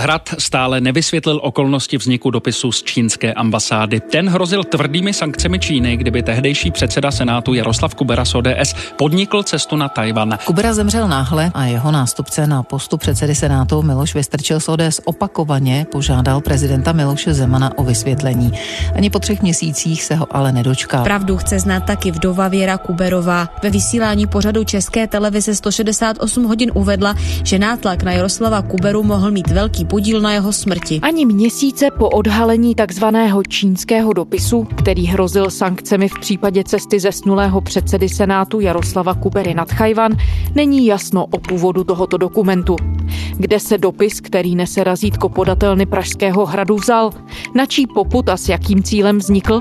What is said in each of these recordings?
Hrad stále nevysvětlil okolnosti vzniku dopisu z čínské ambasády. Ten hrozil tvrdými sankcemi Číny, kdyby tehdejší předseda Senátu Jaroslav Kubera z ODS podnikl cestu na Tajvan. Kubera zemřel náhle a jeho nástupce na postu předsedy Senátu Miloš Vystrčil z ODS opakovaně požádal prezidenta Miloše Zemana o vysvětlení. Ani po třech měsících se ho ale nedočkal. Pravdu chce znát taky vdova Věra Kuberová. Ve vysílání pořadu České televize 168 hodin uvedla, že nátlak na Jaroslava Kuberu mohl mít velký podíl na jeho smrti. Ani měsíce po odhalení takzvaného čínského dopisu, který hrozil sankcemi v případě cesty zesnulého předsedy Senátu Jaroslava Kubery nad Chajvan, není jasno o původu tohoto dokumentu. Kde se dopis, který nese razítko podatelny Pražského hradu vzal? Na čí poput a s jakým cílem vznikl?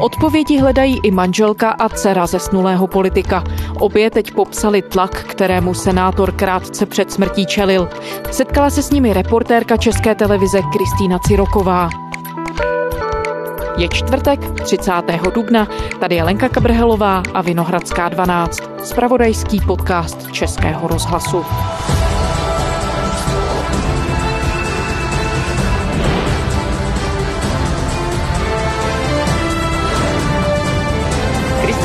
Odpovědi hledají i manželka a dcera zesnulého politika. Obě teď popsali tlak, kterému senátor krátce před smrtí čelil. Setkala se s nimi reportérka České televize Kristýna Ciroková. Je čtvrtek, 30. dubna, tady je Lenka Kabrhelová a Vinohradská 12, spravodajský podcast Českého rozhlasu.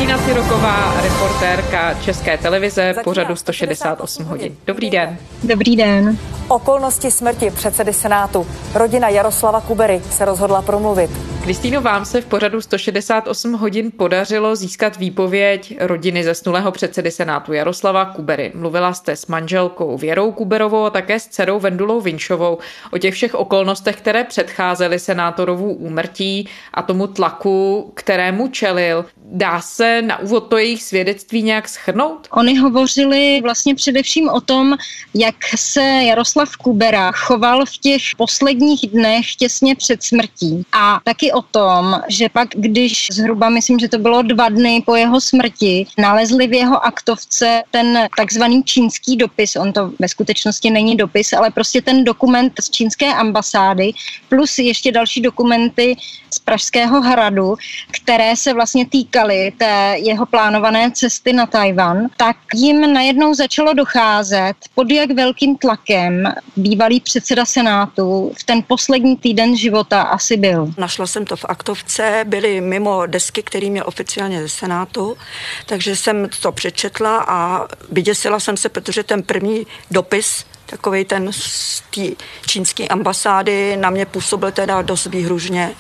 Kristýna Siroková, reportérka České televize, pořadu 168 hodin. Dobrý den. Dobrý den. Okolnosti smrti předsedy Senátu. Rodina Jaroslava Kubery se rozhodla promluvit. Kristýno, vám se v pořadu 168 hodin podařilo získat výpověď rodiny zesnulého předsedy Senátu Jaroslava Kubery. Mluvila jste s manželkou Věrou Kuberovou a také s dcerou Vendulou Vinšovou o těch všech okolnostech, které předcházely senátorovu úmrtí a tomu tlaku, kterému čelil. Dá se na úvod to jejich svědectví nějak schrnout? Oni hovořili vlastně především o tom, jak se Jaroslav Kubera choval v těch posledních dnech těsně před smrtí. A taky o tom, že pak, když zhruba, myslím, že to bylo dva dny po jeho smrti, nalezli v jeho aktovce ten takzvaný čínský dopis. On to ve skutečnosti není dopis, ale prostě ten dokument z čínské ambasády, plus ještě další dokumenty z Pražského hradu, které se vlastně týkaly té jeho plánované cesty na Tajvan, tak jim najednou začalo docházet, pod jak velkým tlakem bývalý předseda Senátu v ten poslední týden života asi byl. Našla jsem to v aktovce, byly mimo desky, který měl oficiálně ze Senátu, takže jsem to přečetla a vyděsila jsem se, protože ten první dopis takový ten z té čínské ambasády na mě působil teda dost výhružně.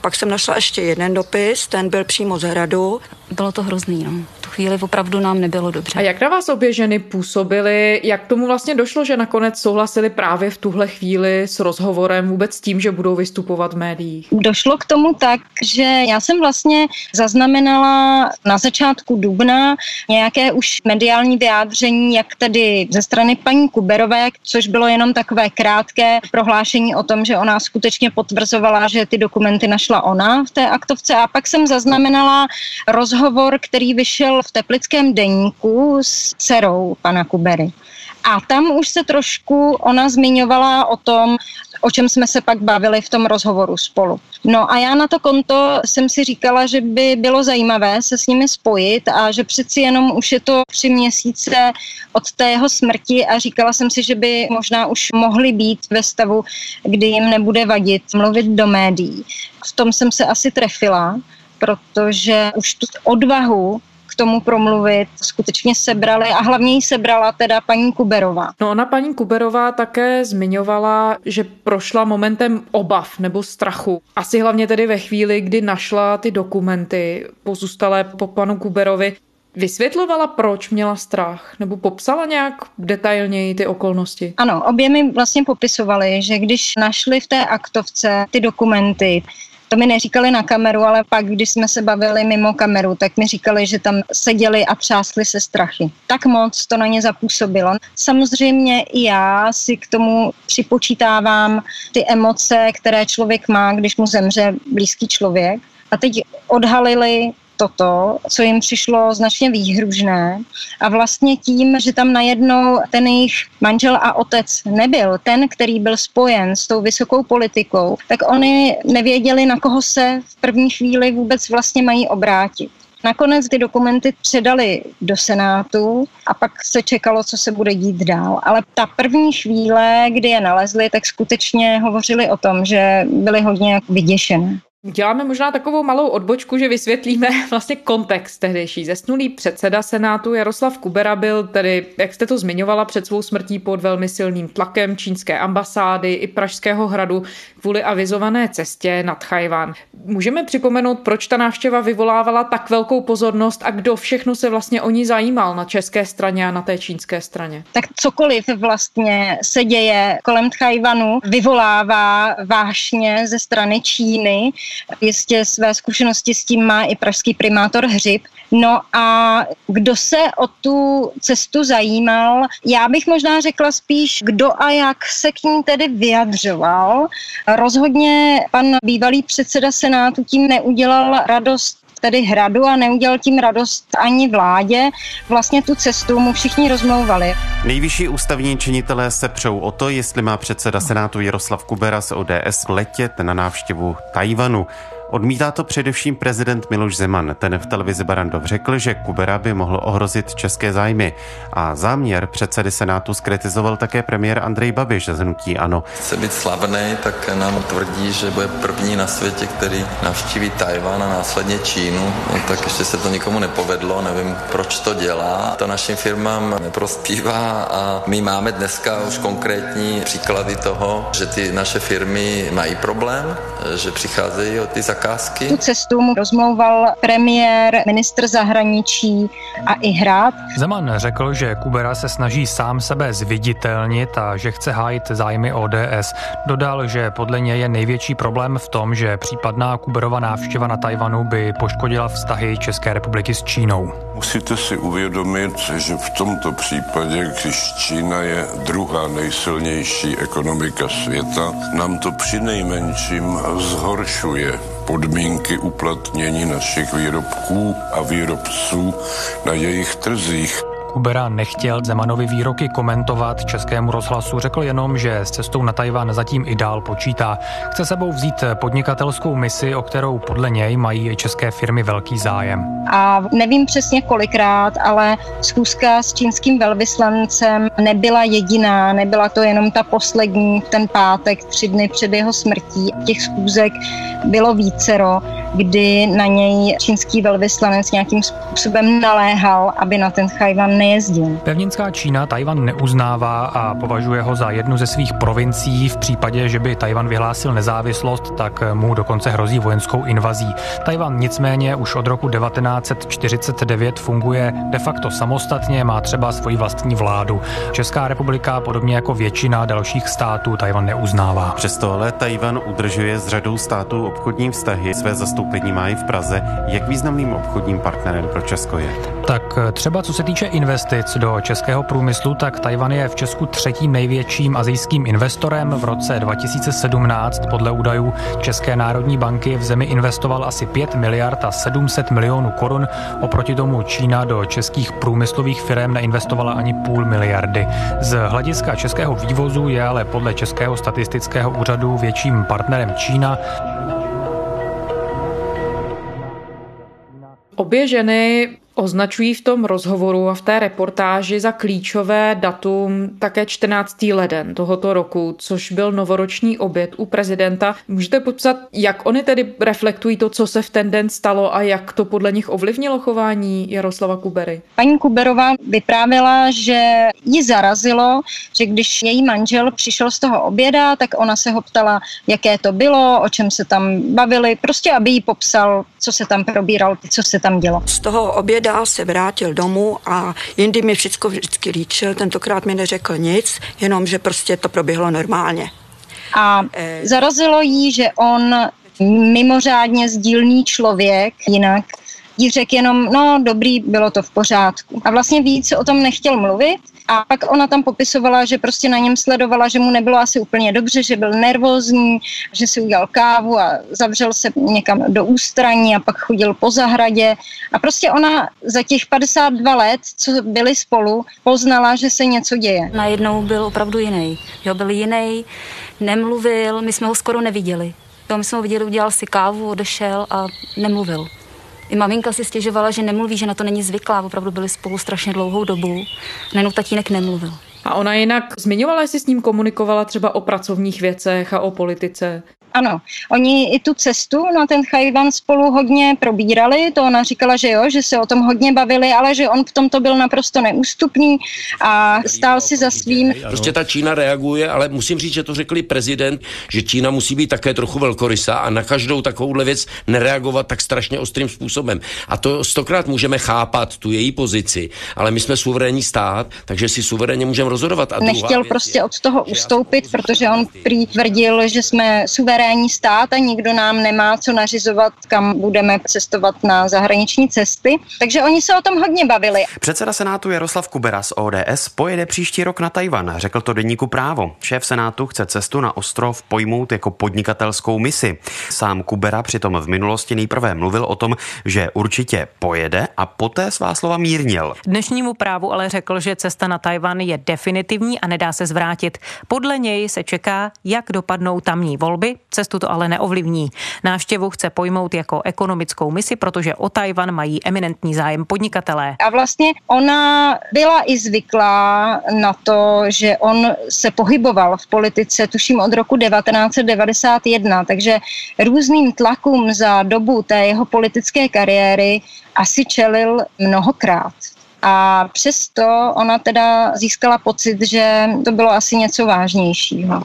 Pak jsem našla ještě jeden dopis, ten byl přímo z hradu. Bylo to hrozný, no. Tu chvíli opravdu nám nebylo dobře. A jak na vás obě ženy působily? Jak tomu vlastně došlo, že nakonec souhlasili právě v tuhle chvíli s rozhovorem vůbec s tím, že budou vystupovat v médiích? Došlo k tomu tak, že já jsem vlastně zaznamenala na začátku dubna nějaké už mediální vyjádření, jak tedy ze strany paní Kuberové, což bylo jenom takové krátké prohlášení o tom, že ona skutečně potvrzovala, že ty dokumenty našla ona v té aktovce. A pak jsem zaznamenala rozhovor, který vyšel v Teplickém deníku s dcerou pana Kubery. A tam už se trošku ona zmiňovala o tom, o čem jsme se pak bavili v tom rozhovoru spolu. No a já na to konto jsem si říkala, že by bylo zajímavé se s nimi spojit a že přeci jenom už je to tři měsíce od té jeho smrti a říkala jsem si, že by možná už mohli být ve stavu, kdy jim nebude vadit mluvit do médií. V tom jsem se asi trefila, protože už tu odvahu tomu promluvit skutečně sebrali a hlavně ji sebrala teda paní Kuberová. No ona paní Kuberová také zmiňovala, že prošla momentem obav nebo strachu. Asi hlavně tedy ve chvíli, kdy našla ty dokumenty pozůstalé po panu Kuberovi. Vysvětlovala, proč měla strach? Nebo popsala nějak detailněji ty okolnosti? Ano, obě mi vlastně popisovali, že když našli v té aktovce ty dokumenty, to mi neříkali na kameru, ale pak, když jsme se bavili mimo kameru, tak mi říkali, že tam seděli a třásli se strachy. Tak moc to na ně zapůsobilo. Samozřejmě i já si k tomu připočítávám ty emoce, které člověk má, když mu zemře blízký člověk. A teď odhalili toto, co jim přišlo značně výhružné. A vlastně tím, že tam najednou ten jejich manžel a otec nebyl, ten, který byl spojen s tou vysokou politikou, tak oni nevěděli, na koho se v první chvíli vůbec vlastně mají obrátit. Nakonec ty dokumenty předali do Senátu a pak se čekalo, co se bude dít dál. Ale ta první chvíle, kdy je nalezli, tak skutečně hovořili o tom, že byli hodně vyděšené. Děláme možná takovou malou odbočku, že vysvětlíme vlastně kontext tehdejší. Zesnulý předseda Senátu Jaroslav Kubera byl tedy, jak jste to zmiňovala, před svou smrtí pod velmi silným tlakem čínské ambasády i Pražského hradu kvůli avizované cestě nad Chajván. Můžeme připomenout, proč ta návštěva vyvolávala tak velkou pozornost a kdo všechno se vlastně o ní zajímal na české straně a na té čínské straně? Tak cokoliv vlastně se děje kolem Chajvanu vyvolává vášně ze strany Číny Jistě své zkušenosti s tím má i pražský primátor Hřib. No a kdo se o tu cestu zajímal, já bych možná řekla spíš, kdo a jak se k ní tedy vyjadřoval. Rozhodně pan bývalý předseda Senátu tím neudělal radost tedy hradu a neudělal tím radost ani vládě. Vlastně tu cestu mu všichni rozmlouvali. Nejvyšší ústavní činitelé se přou o to, jestli má předseda Senátu Jaroslav Kubera z ODS letět na návštěvu Tajvanu. Odmítá to především prezident Miloš Zeman. Ten v televizi Barandov řekl, že Kubera by mohl ohrozit české zájmy. A záměr předsedy Senátu skritizoval také premiér Andrej Babiš z hnutí Ano. Chce být slavný, tak nám tvrdí, že bude první na světě, který navštíví Tajván a následně Čínu. No, tak ještě se to nikomu nepovedlo, nevím, proč to dělá. To našim firmám neprospívá a my máme dneska už konkrétní příklady toho, že ty naše firmy mají problém, že přicházejí o ty zakázky zakázky. Tu cestu mu rozmlouval premiér, ministr zahraničí a i hrad. Zeman řekl, že Kubera se snaží sám sebe zviditelnit a že chce hájit zájmy ODS. Dodal, že podle něj je největší problém v tom, že případná Kuberova návštěva na Tajvanu by poškodila vztahy České republiky s Čínou. Musíte si uvědomit, že v tomto případě, když Čína je druhá nejsilnější ekonomika světa, nám to při nejmenším zhoršuje podmínky uplatnění našich výrobků a výrobců na jejich trzích. Kubera nechtěl Zemanovi výroky komentovat českému rozhlasu, řekl jenom, že s cestou na Tajvan zatím i dál počítá. Chce sebou vzít podnikatelskou misi, o kterou podle něj mají české firmy velký zájem. A nevím přesně kolikrát, ale schůzka s čínským velvyslancem nebyla jediná, nebyla to jenom ta poslední, ten pátek, tři dny před jeho smrtí. Těch schůzek bylo vícero kdy na něj čínský velvyslanec nějakým způsobem naléhal, aby na ten Chajvan nejezdil. Pevninská Čína Tajvan neuznává a považuje ho za jednu ze svých provincií. V případě, že by Tajvan vyhlásil nezávislost, tak mu dokonce hrozí vojenskou invazí. Tajvan nicméně už od roku 1949 funguje de facto samostatně, má třeba svoji vlastní vládu. Česká republika, podobně jako většina dalších států, Tajvan neuznává. Přesto ale Tajvan udržuje s řadou států obchodní vztahy. Své zastoupení má i v Praze. Jak významným obchodním partnerem pro Česko je? Tak třeba co se týče investic do českého průmyslu, tak Tajvan je v Česku třetím největším azijským investorem. V roce 2017 podle údajů České národní banky v zemi investoval asi 5 miliard a 700 milionů korun. Oproti tomu Čína do českých průmyslových firm neinvestovala ani půl miliardy. Z hlediska českého vývozu je ale podle Českého statistického úřadu větším partnerem Čína. Obě ženy označují v tom rozhovoru a v té reportáži za klíčové datum také 14. leden tohoto roku, což byl novoroční oběd u prezidenta. Můžete popsat, jak oni tedy reflektují to, co se v ten den stalo a jak to podle nich ovlivnilo chování Jaroslava Kubery? Paní Kuberová vyprávěla, že ji zarazilo, že když její manžel přišel z toho oběda, tak ona se ho ptala, jaké to bylo, o čem se tam bavili, prostě aby jí popsal, co se tam probíral, co se tam dělo. Z toho oběda dál se vrátil domů a jindy mi všechno vždycky líčil, tentokrát mi neřekl nic, jenom že prostě to proběhlo normálně. A eh. zarazilo jí, že on mimořádně sdílný člověk, jinak jí řekl jenom, no dobrý, bylo to v pořádku. A vlastně víc o tom nechtěl mluvit a pak ona tam popisovala, že prostě na něm sledovala, že mu nebylo asi úplně dobře, že byl nervózní, že si udělal kávu a zavřel se někam do ústraní a pak chodil po zahradě. A prostě ona za těch 52 let, co byli spolu, poznala, že se něco děje. Najednou byl opravdu jiný. Jo, byl jiný, nemluvil, my jsme ho skoro neviděli. Jo, my jsme ho viděli, udělal si kávu, odešel a nemluvil. I maminka si stěžovala, že nemluví, že na to není zvyklá, opravdu byli spolu strašně dlouhou dobu. Najednou tatínek nemluvil. A ona jinak zmiňovala, jestli s ním komunikovala třeba o pracovních věcech a o politice? Ano, oni i tu cestu na ten Chajvan spolu hodně probírali, to ona říkala, že jo, že se o tom hodně bavili, ale že on v tomto byl naprosto neústupný a stál si za svým. Prostě ta Čína reaguje, ale musím říct, že to řekli prezident, že Čína musí být také trochu velkorysá a na každou takovouhle věc nereagovat tak strašně ostrým způsobem. A to stokrát můžeme chápat, tu její pozici, ale my jsme suverénní stát, takže si suverénně můžeme rozhodovat. A Nechtěl prostě je, od toho ustoupit, protože on prý tvrdil, že jsme suverénní suverénní stát a nikdo nám nemá co nařizovat, kam budeme cestovat na zahraniční cesty. Takže oni se o tom hodně bavili. Předseda Senátu Jaroslav Kubera z ODS pojede příští rok na Tajvan, řekl to deníku právo. Šéf Senátu chce cestu na ostrov pojmout jako podnikatelskou misi. Sám Kubera přitom v minulosti nejprve mluvil o tom, že určitě pojede a poté svá slova mírnil. Dnešnímu právu ale řekl, že cesta na Tajvan je definitivní a nedá se zvrátit. Podle něj se čeká, jak dopadnou tamní volby, cestu to ale neovlivní. Návštěvu chce pojmout jako ekonomickou misi, protože o Tajvan mají eminentní zájem podnikatelé. A vlastně ona byla i zvyklá na to, že on se pohyboval v politice, tuším od roku 1991, takže různým tlakům za dobu té jeho politické kariéry asi čelil mnohokrát. A přesto ona teda získala pocit, že to bylo asi něco vážnějšího.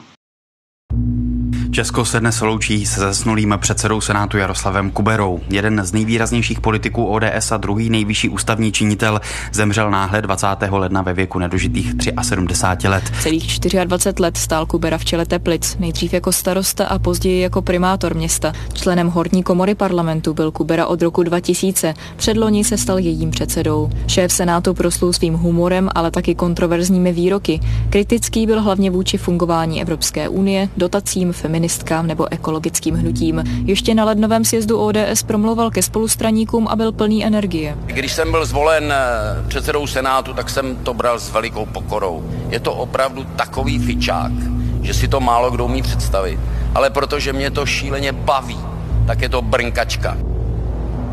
Česko se dnes loučí se zesnulým předsedou Senátu Jaroslavem Kuberou. Jeden z nejvýraznějších politiků ODS a druhý nejvyšší ústavní činitel zemřel náhle 20. ledna ve věku nedožitých 73 let. Celých 24 let stál Kubera v čele Teplic, nejdřív jako starosta a později jako primátor města. Členem horní komory parlamentu byl Kubera od roku 2000. Předloni se stal jejím předsedou. Šéf Senátu proslul svým humorem, ale taky kontroverzními výroky. Kritický byl hlavně vůči fungování Evropské unie, dotacím, feminismu feministkám nebo ekologickým hnutím. Ještě na lednovém sjezdu ODS promluval ke spolustraníkům a byl plný energie. Když jsem byl zvolen eh, předsedou Senátu, tak jsem to bral s velikou pokorou. Je to opravdu takový fičák, že si to málo kdo umí představit. Ale protože mě to šíleně baví, tak je to brnkačka.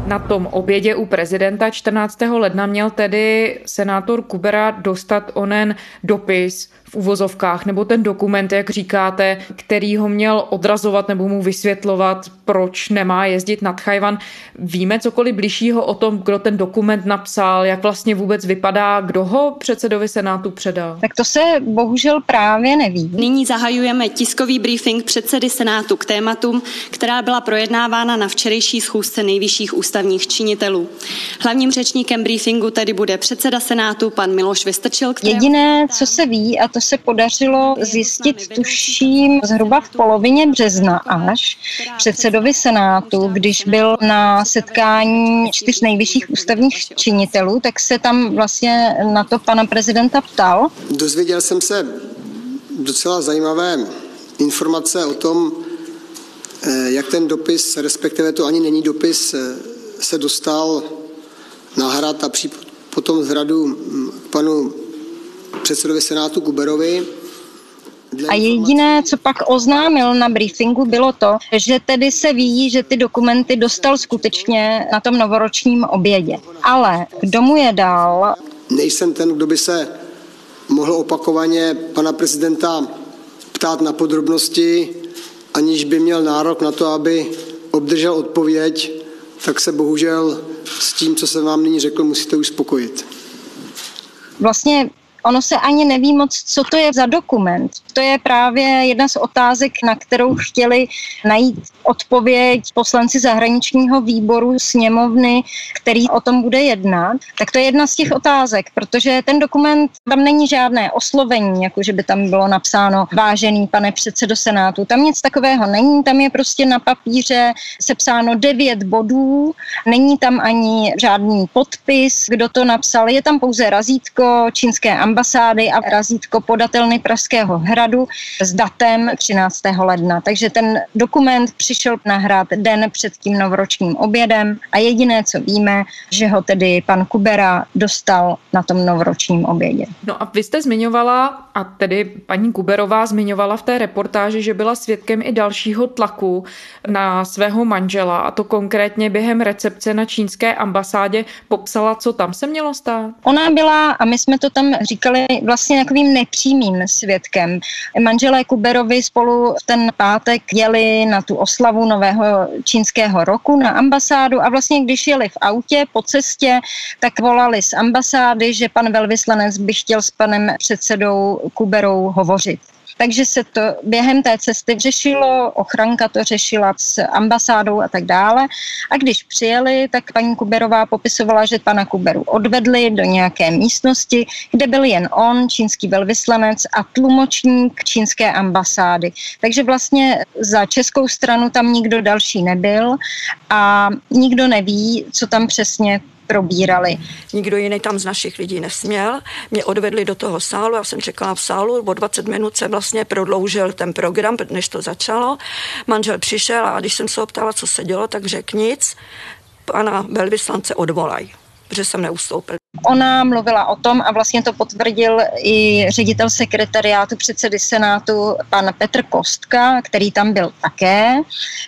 Na tom obědě u prezidenta 14. ledna měl tedy senátor Kubera dostat onen dopis v uvozovkách, nebo ten dokument, jak říkáte, který ho měl odrazovat nebo mu vysvětlovat, proč nemá jezdit nad Chajvan. Víme cokoliv bližšího o tom, kdo ten dokument napsal, jak vlastně vůbec vypadá, kdo ho předsedovi Senátu předal? Tak to se bohužel právě neví. Nyní zahajujeme tiskový briefing předsedy Senátu k tématům, která byla projednávána na včerejší schůzce nejvyšších ústavních činitelů. Hlavním řečníkem briefingu tedy bude předseda Senátu pan Miloš Vystrčil. Jediné, co se ví, a to se podařilo zjistit, tuším, zhruba v polovině března až předsedovi Senátu, když byl na setkání čtyř nejvyšších ústavních činitelů, tak se tam vlastně na to pana prezidenta ptal. Dozvěděl jsem se docela zajímavé informace o tom, eh, jak ten dopis, respektive to ani není dopis, eh, se dostal na hrad a potom z hradu k panu předsedovi Senátu Kuberovi. A jediné, co pak oznámil na briefingu, bylo to, že tedy se ví, že ty dokumenty dostal skutečně na tom novoročním obědě. Ale kdo mu je dal? Nejsem ten, kdo by se mohl opakovaně pana prezidenta ptát na podrobnosti, aniž by měl nárok na to, aby obdržel odpověď, tak se bohužel s tím, co jsem vám nyní řekl, musíte uspokojit. Vlastně ono se ani neví moc, co to je za dokument. To je právě jedna z otázek, na kterou chtěli najít odpověď poslanci zahraničního výboru sněmovny, který o tom bude jednat. Tak to je jedna z těch otázek, protože ten dokument, tam není žádné oslovení, jako že by tam bylo napsáno vážený pane předsedo Senátu. Tam nic takového není, tam je prostě na papíře sepsáno devět bodů, není tam ani žádný podpis, kdo to napsal, je tam pouze razítko čínské ambasády ambasády a razítko podatelny Pražského hradu s datem 13. ledna. Takže ten dokument přišel na hrad den před tím novoročním obědem a jediné, co víme, že ho tedy pan Kubera dostal na tom novoročním obědě. No a vy jste zmiňovala, a tedy paní Kuberová zmiňovala v té reportáži, že byla svědkem i dalšího tlaku na svého manžela, a to konkrétně během recepce na čínské ambasádě popsala, co tam se mělo stát. Ona byla, a my jsme to tam říkali, vlastně takovým nepřímým svědkem. Manželé Kuberovi spolu ten pátek jeli na tu oslavu nového čínského roku na ambasádu a vlastně když jeli v autě po cestě, tak volali z ambasády, že pan velvyslanec by chtěl s panem předsedou Kuberou hovořit. Takže se to během té cesty řešilo, ochranka to řešila s ambasádou a tak dále. A když přijeli, tak paní Kuberová popisovala, že pana Kuberu odvedli do nějaké místnosti, kde byl jen on, čínský velvyslanec a tlumočník čínské ambasády. Takže vlastně za českou stranu tam nikdo další nebyl a nikdo neví, co tam přesně probírali. Nikdo jiný tam z našich lidí nesměl. Mě odvedli do toho sálu, já jsem čekala v sálu, o 20 minut se vlastně prodloužil ten program, než to začalo. Manžel přišel a když jsem se ho ptala, co se dělo, tak řekl nic. Pana velvyslance odvolají protože jsem neustoupil. Ona mluvila o tom a vlastně to potvrdil i ředitel sekretariátu předsedy Senátu, pan Petr Kostka, který tam byl také,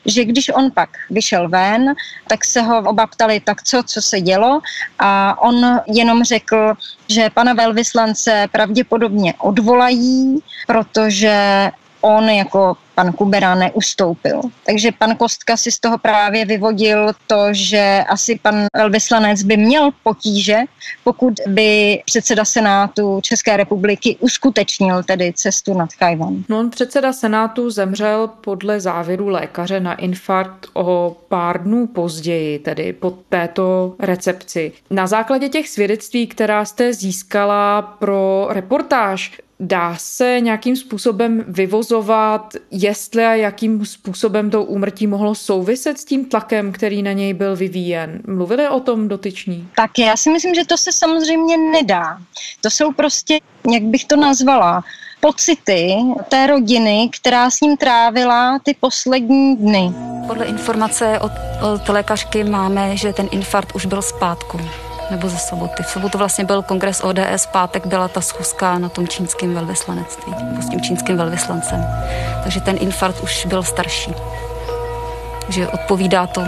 že když on pak vyšel ven, tak se ho oba ptali, tak co, co se dělo a on jenom řekl, že pana velvyslance pravděpodobně odvolají, protože on jako pan Kubera neustoupil. Takže pan Kostka si z toho právě vyvodil to, že asi pan velvyslanec by měl potíže, pokud by předseda Senátu České republiky uskutečnil tedy cestu nad Kajvan. No on předseda Senátu zemřel podle závěru lékaře na infarkt o pár dnů později, tedy po této recepci. Na základě těch svědectví, která jste získala pro reportáž, Dá se nějakým způsobem vyvozovat, jestli a jakým způsobem to úmrtí mohlo souviset s tím tlakem, který na něj byl vyvíjen? Mluvili o tom dotyční? Tak já si myslím, že to se samozřejmě nedá. To jsou prostě, jak bych to nazvala, pocity té rodiny, která s ním trávila ty poslední dny. Podle informace od, od lékařky máme, že ten infarkt už byl zpátku nebo ze soboty. V sobotu vlastně byl kongres ODS, pátek byla ta schůzka na tom čínském velvyslanectví, nebo s tím čínským velvyslancem. Takže ten infarkt už byl starší. Takže odpovídá to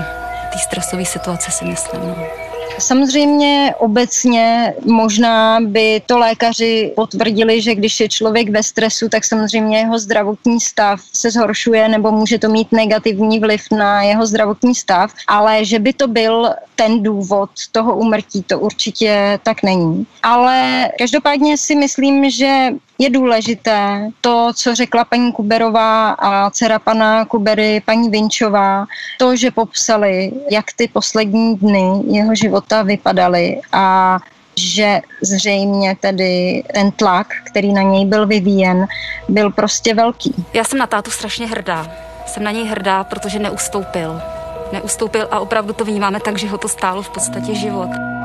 té stresové situaci, si myslím. No. Samozřejmě obecně možná by to lékaři potvrdili, že když je člověk ve stresu, tak samozřejmě jeho zdravotní stav se zhoršuje nebo může to mít negativní vliv na jeho zdravotní stav, ale že by to byl ten důvod toho umrtí, to určitě tak není. Ale každopádně si myslím, že je důležité to, co řekla paní Kuberová a dcera pana Kubery, paní Vinčová, to, že popsali, jak ty poslední dny jeho života vypadaly a že zřejmě tedy ten tlak, který na něj byl vyvíjen, byl prostě velký. Já jsem na tátu strašně hrdá. Jsem na něj hrdá, protože neustoupil. Neustoupil a opravdu to vnímáme tak, že ho to stálo v podstatě život.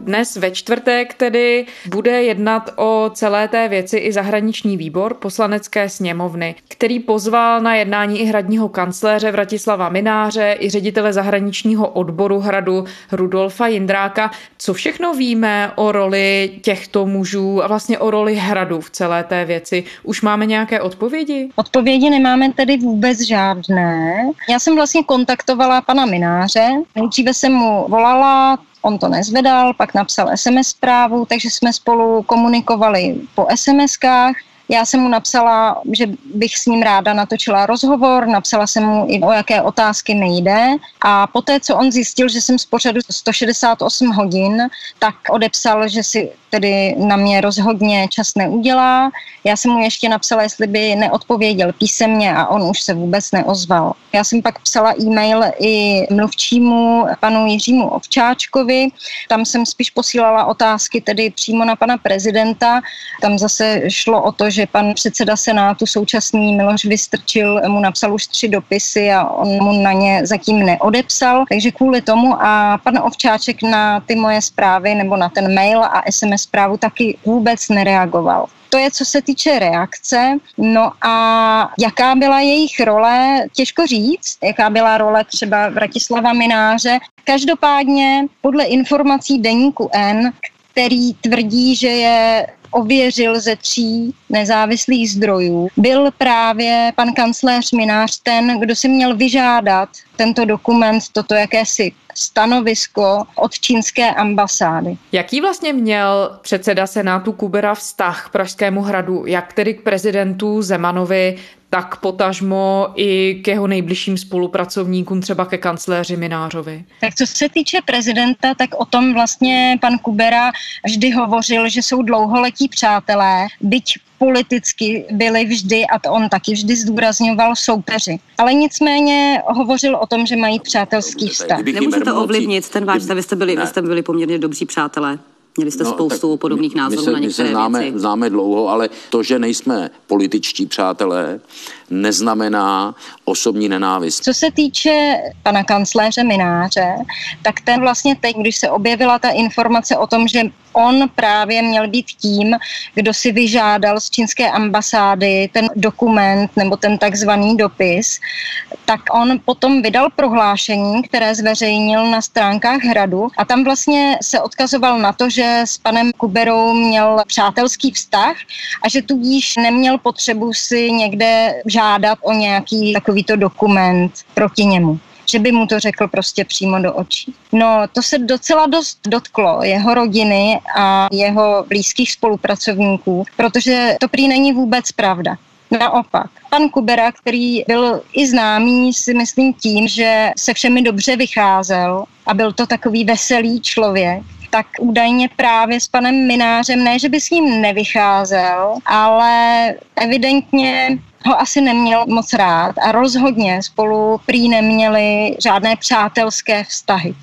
Dnes ve čtvrtek tedy bude jednat o celé té věci i zahraniční výbor poslanecké sněmovny, který pozval na jednání i hradního kancléře Vratislava Mináře i ředitele zahraničního odboru hradu Rudolfa Jindráka. Co všechno víme o roli těchto mužů a vlastně o roli hradu v celé té věci? Už máme nějaké odpovědi? Odpovědi nemáme tedy vůbec žádné. Já jsem vlastně kontaktovala pana Mináře. Nejdříve jsem mu volala, On to nezvedal, pak napsal SMS zprávu, takže jsme spolu komunikovali po SMSkách. Já jsem mu napsala, že bych s ním ráda natočila rozhovor, napsala jsem mu i o jaké otázky mi jde a poté, co on zjistil, že jsem z pořadu 168 hodin, tak odepsal, že si tedy na mě rozhodně čas neudělá. Já jsem mu ještě napsala, jestli by neodpověděl písemně a on už se vůbec neozval. Já jsem pak psala e-mail i mluvčímu panu Jiřímu Ovčáčkovi. Tam jsem spíš posílala otázky tedy přímo na pana prezidenta. Tam zase šlo o to, že pan předseda Senátu současný Miloš Vystrčil mu napsal už tři dopisy a on mu na ně zatím neodepsal. Takže kvůli tomu a pan Ovčáček na ty moje zprávy nebo na ten mail a SMS zprávu taky vůbec nereagoval. To je, co se týče reakce. No a jaká byla jejich role, těžko říct, jaká byla role třeba Vratislava Mináře. Každopádně podle informací deníku N, který tvrdí, že je ověřil ze tří nezávislých zdrojů, byl právě pan kancléř Minář ten, kdo si měl vyžádat tento dokument, toto jakési stanovisko od čínské ambasády. Jaký vlastně měl předseda Senátu Kubera vztah k Pražskému hradu, jak tedy k prezidentu Zemanovi, tak potažmo i k jeho nejbližším spolupracovníkům, třeba ke kancléři Minářovi. Tak co se týče prezidenta, tak o tom vlastně pan Kubera vždy hovořil, že jsou dlouholetí přátelé, byť politicky byli vždy, a to on taky vždy zdůrazňoval, soupeři. Ale nicméně hovořil o tom, že mají přátelský vztah. Nemůžete ovlivnit ten váš, vy jste byli, vy jste byli poměrně dobří přátelé. Měli jste no, spoustu podobných názorů se, na některé my se známe, věci. známe dlouho, ale to, že nejsme političtí přátelé, neznamená osobní nenávist. Co se týče pana kancléře Mináře, tak ten vlastně teď, když se objevila ta informace o tom, že on právě měl být tím, kdo si vyžádal z čínské ambasády ten dokument nebo ten takzvaný dopis, tak on potom vydal prohlášení, které zveřejnil na stránkách hradu. A tam vlastně se odkazoval na to, že s panem Kuberou měl přátelský vztah a že tudíž neměl potřebu si někde žádat o nějaký takovýto dokument proti němu že by mu to řekl prostě přímo do očí. No, to se docela dost dotklo jeho rodiny a jeho blízkých spolupracovníků, protože to prý není vůbec pravda. Naopak, pan Kubera, který byl i známý, si myslím tím, že se všemi dobře vycházel a byl to takový veselý člověk, tak údajně právě s panem Minářem, ne, že by s ním nevycházel, ale evidentně ho asi neměl moc rád a rozhodně spolu prý neměli žádné přátelské vztahy.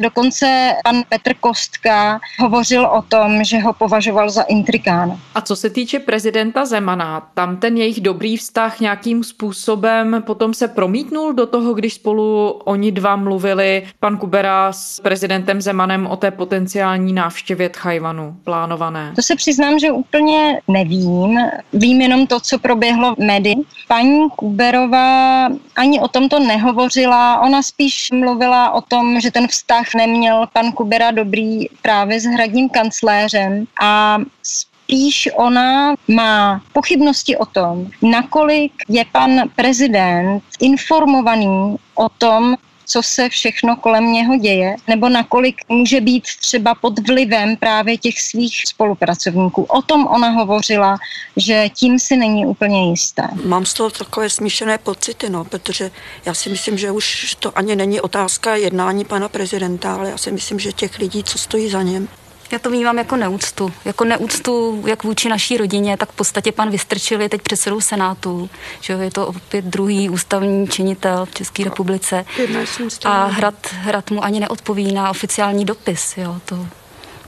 Dokonce pan Petr Kostka hovořil o tom, že ho považoval za intrikána. A co se týče prezidenta Zemana, tam ten jejich dobrý vztah nějakým způsobem potom se promítnul do toho, když spolu oni dva mluvili, pan Kubera s prezidentem Zemanem o té potenciální návštěvě Tchajvanu plánované? To se přiznám, že úplně nevím. Vím jenom to, co proběhlo v médii. Paní Kuberová ani o tomto nehovořila, ona spíš mluvila o tom, že ten vztah vztah neměl pan Kubera dobrý právě s hradním kancléřem a spíš ona má pochybnosti o tom, nakolik je pan prezident informovaný o tom, co se všechno kolem něho děje, nebo nakolik může být třeba pod vlivem právě těch svých spolupracovníků. O tom ona hovořila, že tím si není úplně jisté. Mám z toho takové smíšené pocity, no, protože já si myslím, že už to ani není otázka jednání pana prezidenta, ale já si myslím, že těch lidí, co stojí za něm, já to vnímám jako neúctu. Jako neúctu jak vůči naší rodině, tak v podstatě pan Vystrčil je teď předsedou Senátu. Že je to opět druhý ústavní činitel v České republice. A hrad, hrad mu ani neodpoví na oficiální dopis. Jo. To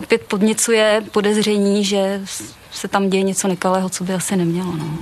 opět podněcuje podezření, že se tam děje něco nekalého, co by asi nemělo. No.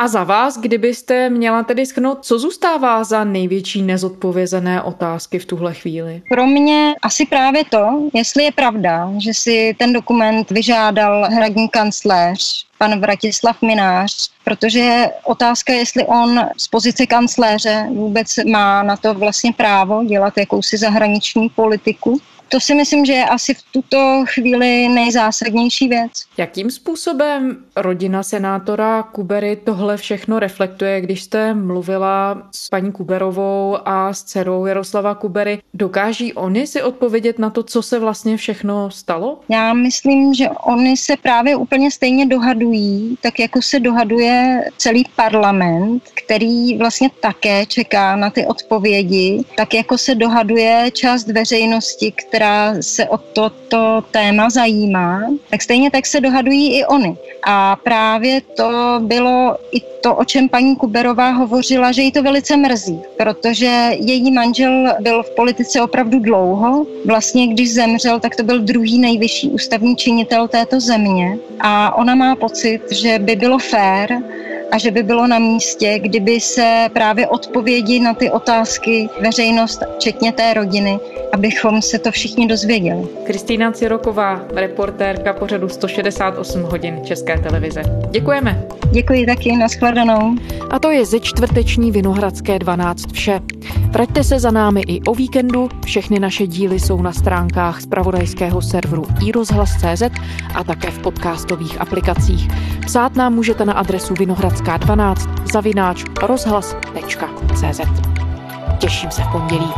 A za vás, kdybyste měla tedy schnout, co zůstává za největší nezodpovězené otázky v tuhle chvíli? Pro mě asi právě to, jestli je pravda, že si ten dokument vyžádal hradní kancléř, pan Vratislav Minář, protože otázka, jestli on z pozice kancléře vůbec má na to vlastně právo dělat jakousi zahraniční politiku to si myslím, že je asi v tuto chvíli nejzásadnější věc. Jakým způsobem rodina senátora Kubery tohle všechno reflektuje, když jste mluvila s paní Kuberovou a s dcerou Jaroslava Kubery? Dokáží oni si odpovědět na to, co se vlastně všechno stalo? Já myslím, že oni se právě úplně stejně dohadují, tak jako se dohaduje celý parlament, který vlastně také čeká na ty odpovědi, tak jako se dohaduje část veřejnosti, která která se o toto téma zajímá, tak stejně tak se dohadují i oni. A právě to bylo i to, o čem paní Kuberová hovořila, že jí to velice mrzí, protože její manžel byl v politice opravdu dlouho. Vlastně, když zemřel, tak to byl druhý nejvyšší ústavní činitel této země. A ona má pocit, že by bylo fér, a že by bylo na místě, kdyby se právě odpovědi na ty otázky veřejnost, včetně té rodiny, abychom se to všichni dozvěděli. Kristýna Ciroková, reportérka pořadu 168 hodin České televize. Děkujeme. Děkuji taky, nashledanou. A to je ze čtvrteční Vinohradské 12 vše. Vraťte se za námi i o víkendu, všechny naše díly jsou na stránkách zpravodajského serveru iRozhlas.cz a také v podcastových aplikacích. Psát nám můžete na adresu Vinohradská 12 zavináč rozhlas.cz. Těším se v pondělí.